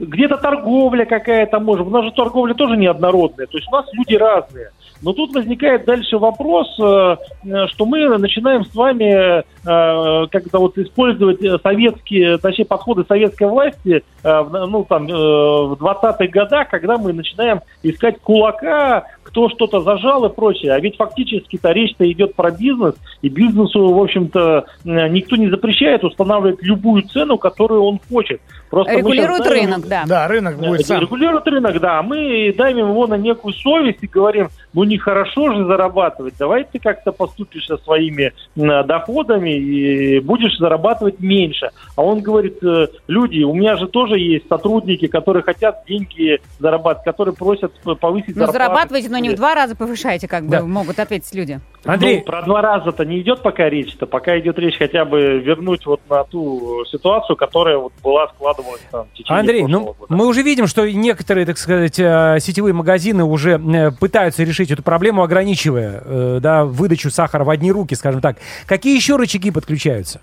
Где-то торговля какая-то может. У нас же торговля тоже неоднородная. То есть у нас люди разные. Но тут возникает дальше вопрос, э, э, что мы начинаем с вами э, как-то вот использовать советские, точнее, подходы советской власти ну, там, в 20-х годах, когда мы начинаем искать кулака кто что-то зажал и прочее. А ведь фактически-то речь-то идет про бизнес, и бизнесу, в общем-то, никто не запрещает устанавливать любую цену, которую он хочет. Просто Регулирует щас давим- рынок, да. Да, рынок будет сам. Регулирует рынок, да. Мы давим его на некую совесть и говорим, ну нехорошо же зарабатывать, давай ты как-то поступишь со своими доходами и будешь зарабатывать меньше. А он говорит, э, люди, у меня же тоже есть сотрудники, которые хотят деньги зарабатывать, которые просят повысить Ну, зарплату. зарабатываете, но не в два раза повышаете, как бы Да. могут ответить люди. Андрей, Ну, про два раза-то не идет пока речь-то, пока идет речь хотя бы вернуть вот на ту ситуацию, которая вот была, складывалась там в течение Андрей, ну года. мы уже видим, что некоторые, так сказать, э, сетевые магазины уже э, пытаются решить эту проблему, ограничивая э, да, выдачу сахара в одни руки, скажем так. Какие еще рычаги подключаются?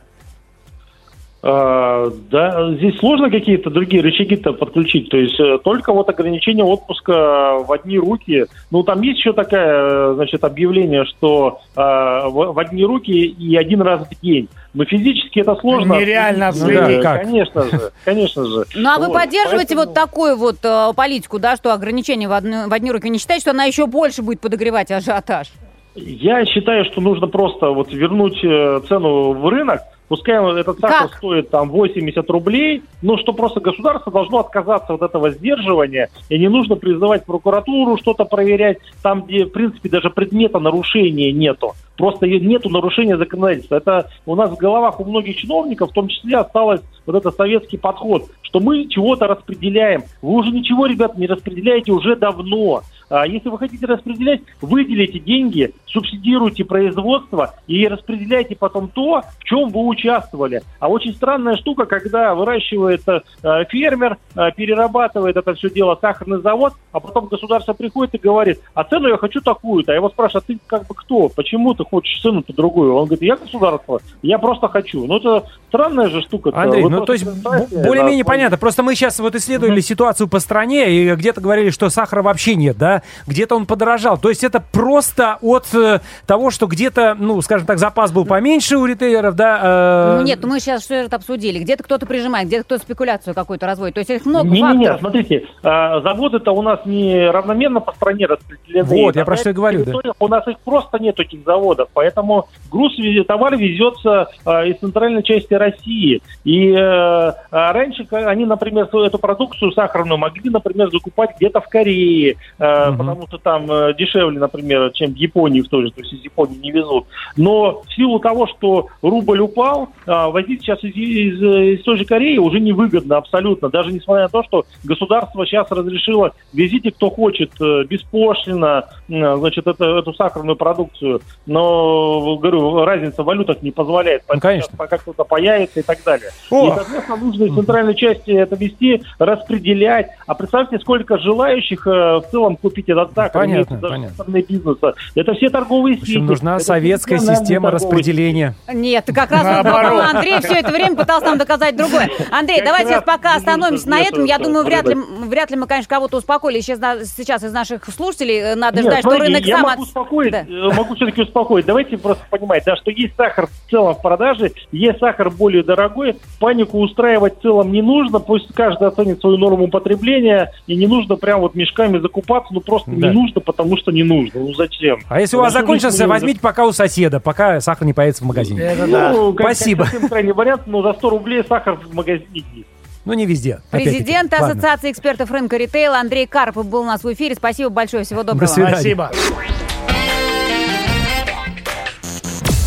А, Да, здесь сложно какие-то другие рычаги-то подключить. То есть э, только вот ограничение отпуска в одни руки. Ну, там есть еще такое, э, значит, объявление, что а, в в одни руки и один раз в день. Но физически это сложно. Нереально отследить. Ну, как? Конечно же, конечно же. Ну, а вы поддерживаете вот такую вот политику, да, что ограничение в, одни руки? Вы не считаете, что она еще больше будет подогревать ажиотаж? Я считаю, что нужно просто вот вернуть цену в рынок. Пускай этот сахар Как? стоит там 80 рублей, но что просто государство должно отказаться от этого сдерживания, и не нужно призывать прокуратуру что-то проверять, там, где, в принципе, даже предмета нарушения нету. Просто нету нарушения законодательства. Это у нас в головах у многих чиновников, в том числе, осталось вот это советский подход, что мы чего-то распределяем. Вы уже ничего, ребят, не распределяете уже давно. А если вы хотите распределять, выделите деньги, субсидируйте производство и распределяйте потом то, в чем вы участвовали. А очень странная штука, когда выращивает э, фермер, э, перерабатывает это все дело сахарный завод, а потом государство приходит и говорит, а цену я хочу такую-то. А его спрашивают, а ты как бы кто? Почему ты хочешь цену-то другую? Он говорит, я государство, я просто хочу. Ну это странная же штука. Андрей, ну то есть более-менее понятно. Просто мы сейчас вот исследовали ситуацию по стране, и где-то говорили, что сахара вообще нет, да? Где-то он подорожал. То есть это просто от э, того, что где-то, ну, скажем так, запас был поменьше у ритейлеров, да? э, Ну, нет, мы сейчас все это обсудили. Где-то кто-то прижимает, где-то кто-то спекуляцию какую-то разводит. То есть их много Не-не-не, факторов. смотрите, а, заводы-то у нас не равномерно по стране распределены. Вот, я про что и говорю, да. У нас их просто нет, этих заводов, поэтому груз, товар везется а, из центральной части России. И э, а, раньше они, например, эту продукцию сахарную могли, например, закупать где-то в Корее, э, Мгм. потому что там э, дешевле, например, чем в Японии в той же, то есть из Японии не везут. Но в силу того, что рубль упал, а, возить сейчас из, из, из той же Кореи уже невыгодно абсолютно. Даже несмотря на то, что государство сейчас разрешило везите кто хочет, э, беспошлино, э, значит, это, эту сахарную продукцию. Но, говорю, разница в валютах не позволяет. Поэтому конечно. сейчас пока кто-то появится и так далее. О! И, соответственно, нужно из центральной части это вести, распределять. А представьте, сколько желающих э, в целом купить этот сахар. Понятно, понятно. со стороны бизнеса. Это все торговые В сети. общем, нужна это советская система распределения. Нет, как раз вот Наоборот. Андрей все это время пытался нам доказать другое. Андрей, Как давайте сейчас пока остановимся на этом. Я думаю, вряд ли, вряд ли мы, конечно, кого-то успокоили. Сейчас, сейчас из наших слушателей э, надо Нет, ждать, что смотрите, рынок я сам... могу от- успокоить, Да. э, могу все-таки успокоить. Давайте просто понимать, да, что есть сахар в целом в продаже, есть сахар более дорогой, панику устраивать в целом не нужно, пусть каждый оценит свою норму потребления, и не нужно прям вот мешками закупаться, ну просто Да. не нужно, потому что не нужно, ну зачем? А если у вас закончился, возьмите пока у соседа, пока сахар не появится в магазине. Это да. Ну, как- Спасибо. как совсем крайний вариант, но за 100 рублей сахар в магазине есть. Ну, не везде. Президент Ладно. Ассоциации экспертов рынка ритейла Андрей Карпов был у нас в эфире. Спасибо большое, всего доброго. свидания. Спасибо.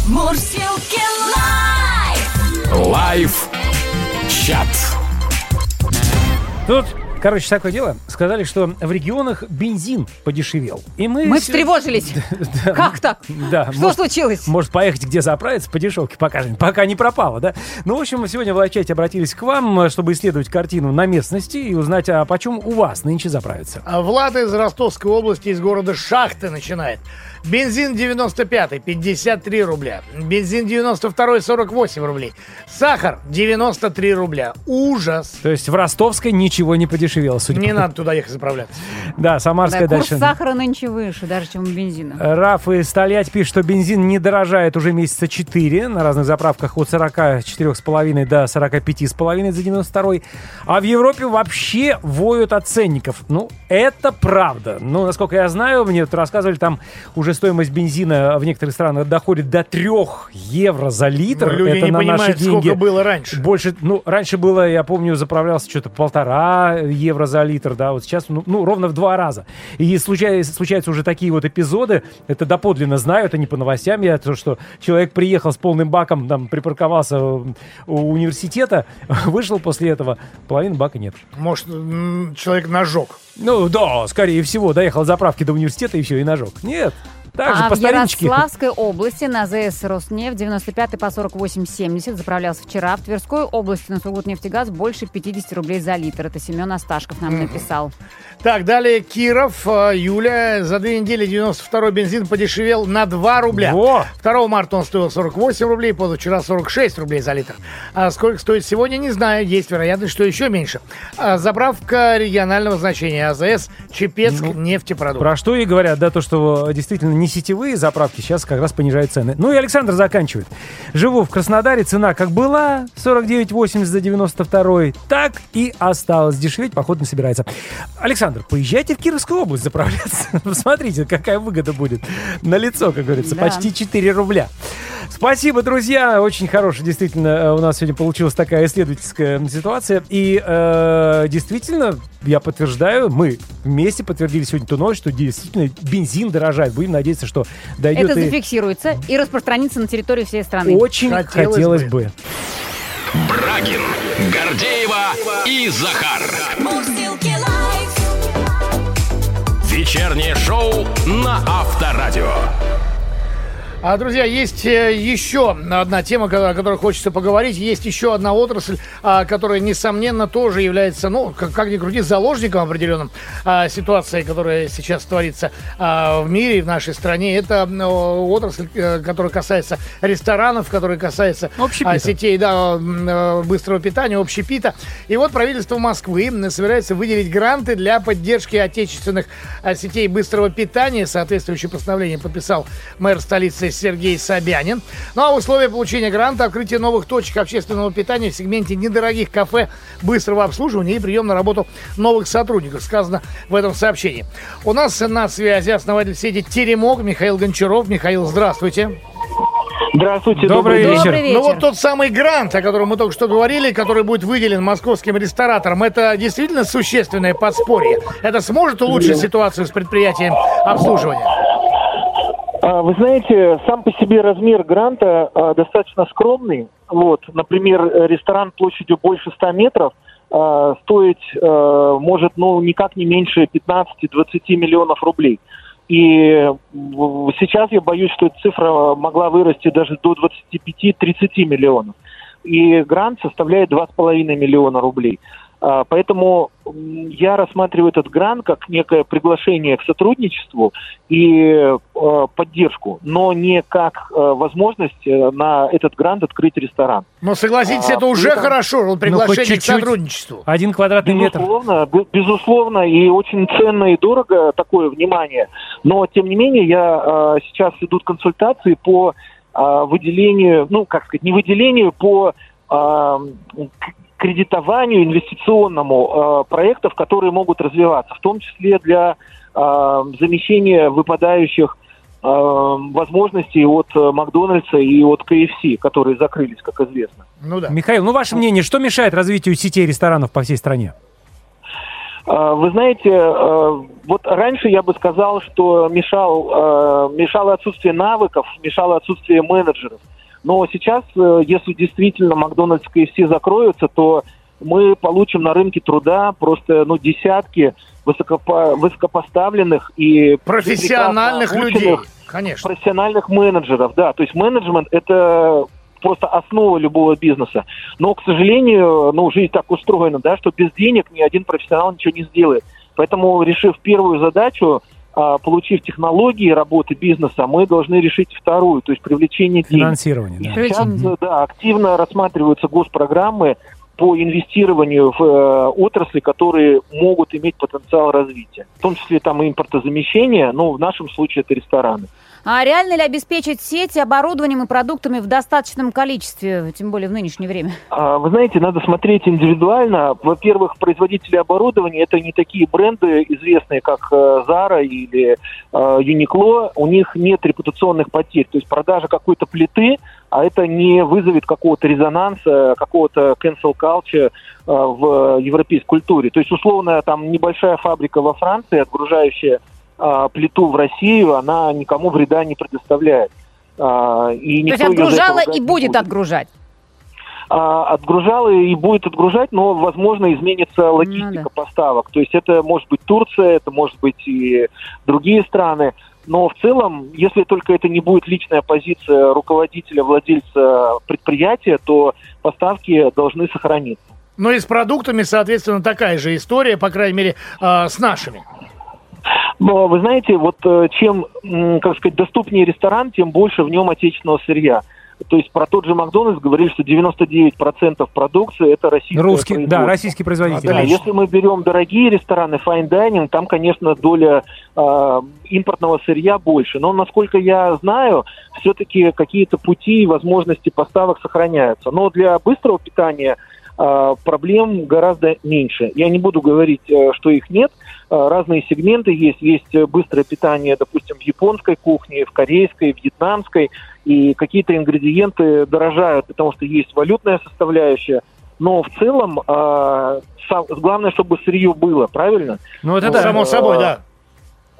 Мурзилки live! Live chat. Тут, короче, такое дело. Сказали, что в регионах бензин подешевел. И мы... Мы встревожились. Да, Как так? Да, Что может- случилось? Может, поехать где заправиться по дешевке, пока, же- пока не пропало, да? Ну, в общем, мы сегодня в Лайфчате обратились к вам, чтобы исследовать картину на местности и узнать, а почем у вас нынче заправиться. А Влад из Ростовской области, из города Шахты начинает. Бензин 95 53 рубля. Бензин 92 48 рублей. Сахар 93 рубля. Ужас. То есть в Ростовской ничего не подешевело, судя Не по... надо туда ехать заправляться. Да, Самарская Да, курс дальше. сахара нынче выше, даже чем у бензина. Раф из Тольятти пишет, что бензин не дорожает уже месяца 4 на разных заправках от 44,5 до 45,5 за 92 А в Европе вообще воют от ценников. Ну, это правда. Ну, насколько я знаю, мне тут рассказывали, там уже стоимость бензина в некоторых странах доходит до 3 евро за литр. Ну, люди это не на наши понимают, деньги. сколько было раньше. Больше, ну, раньше было, я помню, заправлялся что-то полтора евро за литр, да, вот сейчас, ну, ну, ровно в два раза. И случаются, случаются уже такие вот эпизоды, это доподлинно знаю, это не по новостям, я то, что человек приехал с полным баком, там, припарковался у университета, вышел после этого, половины бака нет. Может, человек нажег. Ну, да, скорее всего, доехал заправки до университета и все, и нажег. Нет, так же, а по в стариночке. Ярославской области на ЗС «Роснефть» 95 по 48,70 заправлялся вчера. В Тверской области на Сургутнефтегаз больше 50 рублей за литр. Это Семен Асташков нам написал. Так, далее Киров, э, Юля. За две недели 92-й бензин подешевел на 2 рубля. Во! 2 марта он стоил 48 рублей, позавчера 46 рублей за литр. А сколько стоит сегодня, не знаю. Есть вероятность, что еще меньше. А заправка регионального значения АЗС Чепецк нефтепродукт. Про что и говорят, да, то, что действительно не сетевые заправки сейчас как раз понижают цены. Ну и Александр заканчивает. Живу в Краснодаре, цена как была, 49,80 за 92 так и осталось. Дешеветь, походу, не собирается. Александр, поезжайте в Кировскую область заправляться. Посмотрите, какая выгода будет. На лицо, как говорится, Да. почти 4 рубля. Спасибо, друзья. Очень хорошая, действительно, э, у нас сегодня получилась такая исследовательская ситуация. И э, действительно, я подтверждаю, мы вместе подтвердили сегодня ту новость, что действительно бензин дорожает. Будем надеяться, что дойдет Это и зафиксируется и распространится на территории всей страны. очень Хотелось хотелось, бы. бы. Брагин, Гордеева и Захар. Вечернее шоу на Авторадио. А, друзья, есть э, еще одна тема, о которой хочется поговорить. Есть еще одна отрасль, а, которая, несомненно, тоже является, ну, как, как ни крути, заложником определенным а, ситуации, которая сейчас творится а, в мире, в нашей стране. Это отрасль, э, которая касается ресторанов, которая касается Общепита. сетей да, э, быстрого питания, общепита. И вот правительство Москвы собирается выделить гранты для поддержки отечественных сетей быстрого питания. Соответствующее постановление подписал мэр столицы Сергей Собянин. Ну а условия получения гранта – открытие новых точек общественного питания в сегменте недорогих кафе быстрого обслуживания и прием на работу новых сотрудников, сказано в этом сообщении. У нас на связи основатель сети «Теремок» Михаил Гончаров. Михаил, здравствуйте. Здравствуйте, Добрый вечер. Добрый вечер. Ну вот тот самый грант, о котором мы только что говорили, который будет выделен московским рестораторам, это действительно существенное подспорье. Это сможет улучшить ситуацию с предприятием обслуживания? А, Вы знаете, сам по себе размер гранта а, достаточно скромный. Вот, например, ресторан площадью больше 100 метров а, стоить может, ну, никак не меньше 15-20 миллионов рублей. И сейчас я боюсь, что эта цифра могла вырасти даже до 25-30 миллионов. И грант составляет 2,5 миллиона рублей. А, Поэтому я рассматриваю этот грант как некое приглашение к сотрудничеству и э, поддержку, но не как э, возможность э, на этот грант открыть ресторан. Но согласитесь, А, это уже этом- хорошо, Ну, приглашение к чуть-чуть. сотрудничеству. Один квадратный метр. Безусловно, бе- безусловно, и очень ценно и дорого такое внимание. Но, тем не менее, я сейчас идут консультации по выделению, ну, как сказать, не выделению, по к- кредитованию инвестиционному э, проектов, которые могут развиваться, в том числе для э, замещения выпадающих э, возможностей от Макдональдса и от КФС, которые закрылись, как известно. Ну да. Михаил, ну ваше мнение, что мешает развитию сетей ресторанов по всей стране? Вы знаете, вот раньше я бы сказал, что мешал, мешало отсутствие навыков, мешало отсутствие менеджеров. Но сейчас, э, если действительно Макдональдс и KFC закроются, то мы получим на рынке труда просто ну, десятки высокопо- высокопоставленных и Профессиональных людей. Конечно. профессиональных менеджеров, да. То есть менеджмент – это просто основа любого бизнеса. Но, к сожалению, ну, жизнь так устроена, да, что без денег ни один профессионал ничего не сделает. Поэтому, решив первую задачу, получив технологии работы бизнеса, мы должны решить вторую, то есть привлечение денег. Финансирование, да. Сейчас, да, активно рассматриваются госпрограммы по инвестированию в э, отрасли, которые могут иметь потенциал развития. В том числе там и импортозамещение, но в нашем случае это рестораны. А реально ли обеспечить сети оборудованием и продуктами в достаточном количестве, тем более в нынешнее время? А, Вы знаете, надо смотреть индивидуально. Во-первых, производители оборудования это не такие бренды известные, как э, Zara или э, Uniqlo. У них нет репутационных потерь. То есть продажа какой-то плиты, а это не вызовет какого-то резонанса, какого-то cancel culture э, в европейской культуре. То есть, условно, там небольшая фабрика во Франции, отгружающая а, плиту в Россию, она никому вреда не предоставляет. А, и То есть отгружала и не будет отгружать. а, отгружала и будет отгружать, но, возможно, изменится логистика поставок. То есть это может быть Турция, это может быть и другие страны. Но в целом, если только это не будет личная позиция руководителя, владельца предприятия, то поставки должны сохраниться. Ну и с продуктами, соответственно, такая же история, по крайней мере, э, с нашими. Но вы знаете, вот э, чем, как сказать, доступнее ресторан, тем больше в нем отечественного сырья. То есть про тот же Макдональдс говорили, что 99% продукции это российское Русский, да, производство. российский производитель. Да, если мы берем дорогие рестораны, fine dining, там, конечно, доля э, импортного сырья больше. Но, насколько я знаю, все-таки какие-то пути и возможности поставок сохраняются. Но для быстрого питания э, проблем гораздо меньше. Я не буду говорить, э, что их нет. Э, Разные сегменты есть. Есть э, быстрое питание, допустим, в японской кухне, в корейской, в вьетнамской. И какие-то ингредиенты дорожают, потому что есть валютная составляющая. Но в целом э, сам- главное, чтобы сырье было, правильно? Ну, это Вот, да. Само собой, э, да.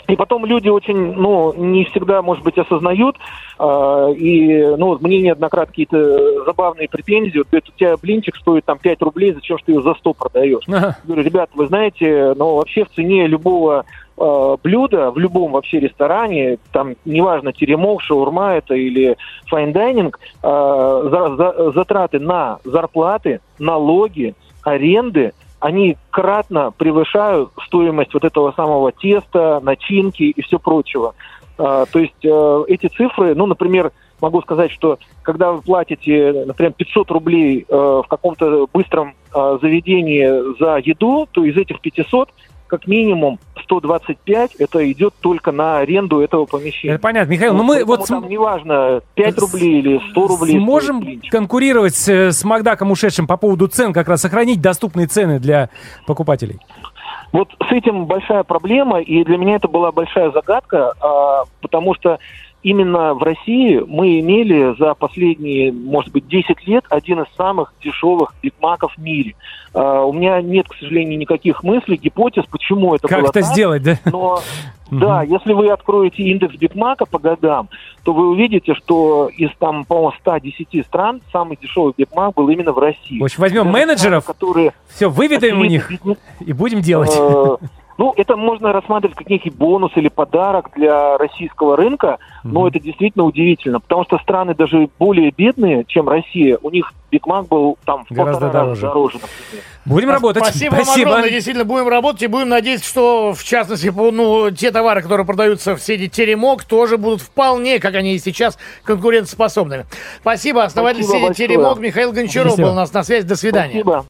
И потом люди очень, ну, не всегда, может быть, осознают, э, и, ну, мне неоднократно какие-то забавные претензии, вот, говорят, у тебя блинчик стоит там 5 рублей, зачем ж ты ее за 100 продаешь? Ага. Я говорю, ребята, вы знаете, но вообще в цене любого э, блюда, в любом вообще ресторане, там, неважно, теремок, шаурма это или fine dining, э, за- за- затраты на зарплаты, налоги, аренды, они кратно превышают стоимость вот этого самого теста, начинки и все прочего. А, то есть э, эти цифры, ну, например, могу сказать, что когда вы платите, например, 500 рублей э, в каком-то быстром э, заведении за еду, то из этих 500 как минимум 125 это идет только на аренду этого помещения. Это понятно, Михаил, ну мы Поэтому вот там неважно 5 рублей или 100 рублей. сможем конкурировать с, с Макдаком ушедшим по поводу цен, как раз сохранить доступные цены для покупателей? Вот с этим большая проблема, и для меня это была большая загадка, а, потому что именно в России мы имели за последние, может быть, 10 лет один из самых дешевых бигмаков в мире. А, у меня нет, к сожалению, никаких мыслей, гипотез, почему это Как было это так. сделать, да? Но да, если вы откроете индекс Бигмака по годам, то вы увидите, что из там, по-моему, 110 стран самый дешевый Бигмак был именно в России. В общем, возьмем Даже менеджеров, страны, которые все, выведаем у них и будем делать. Ну, это можно рассматривать как некий бонус или подарок для российского рынка, но это действительно удивительно, потому что страны даже более бедные, чем Россия, у них Биг Мак был там в Гораздо полтора раза дороже. дороже, например. Будем работать. Спасибо, вам огромное. Действительно, будем работать и будем надеяться, что, в частности, ну, те товары, которые продаются в сети Теремок, тоже будут вполне, как они и сейчас, конкурентоспособными. Спасибо. Основатель Спасибо сети большое. Теремок Михаил Гончаров Спасибо. был у нас на связи. До свидания. Спасибо.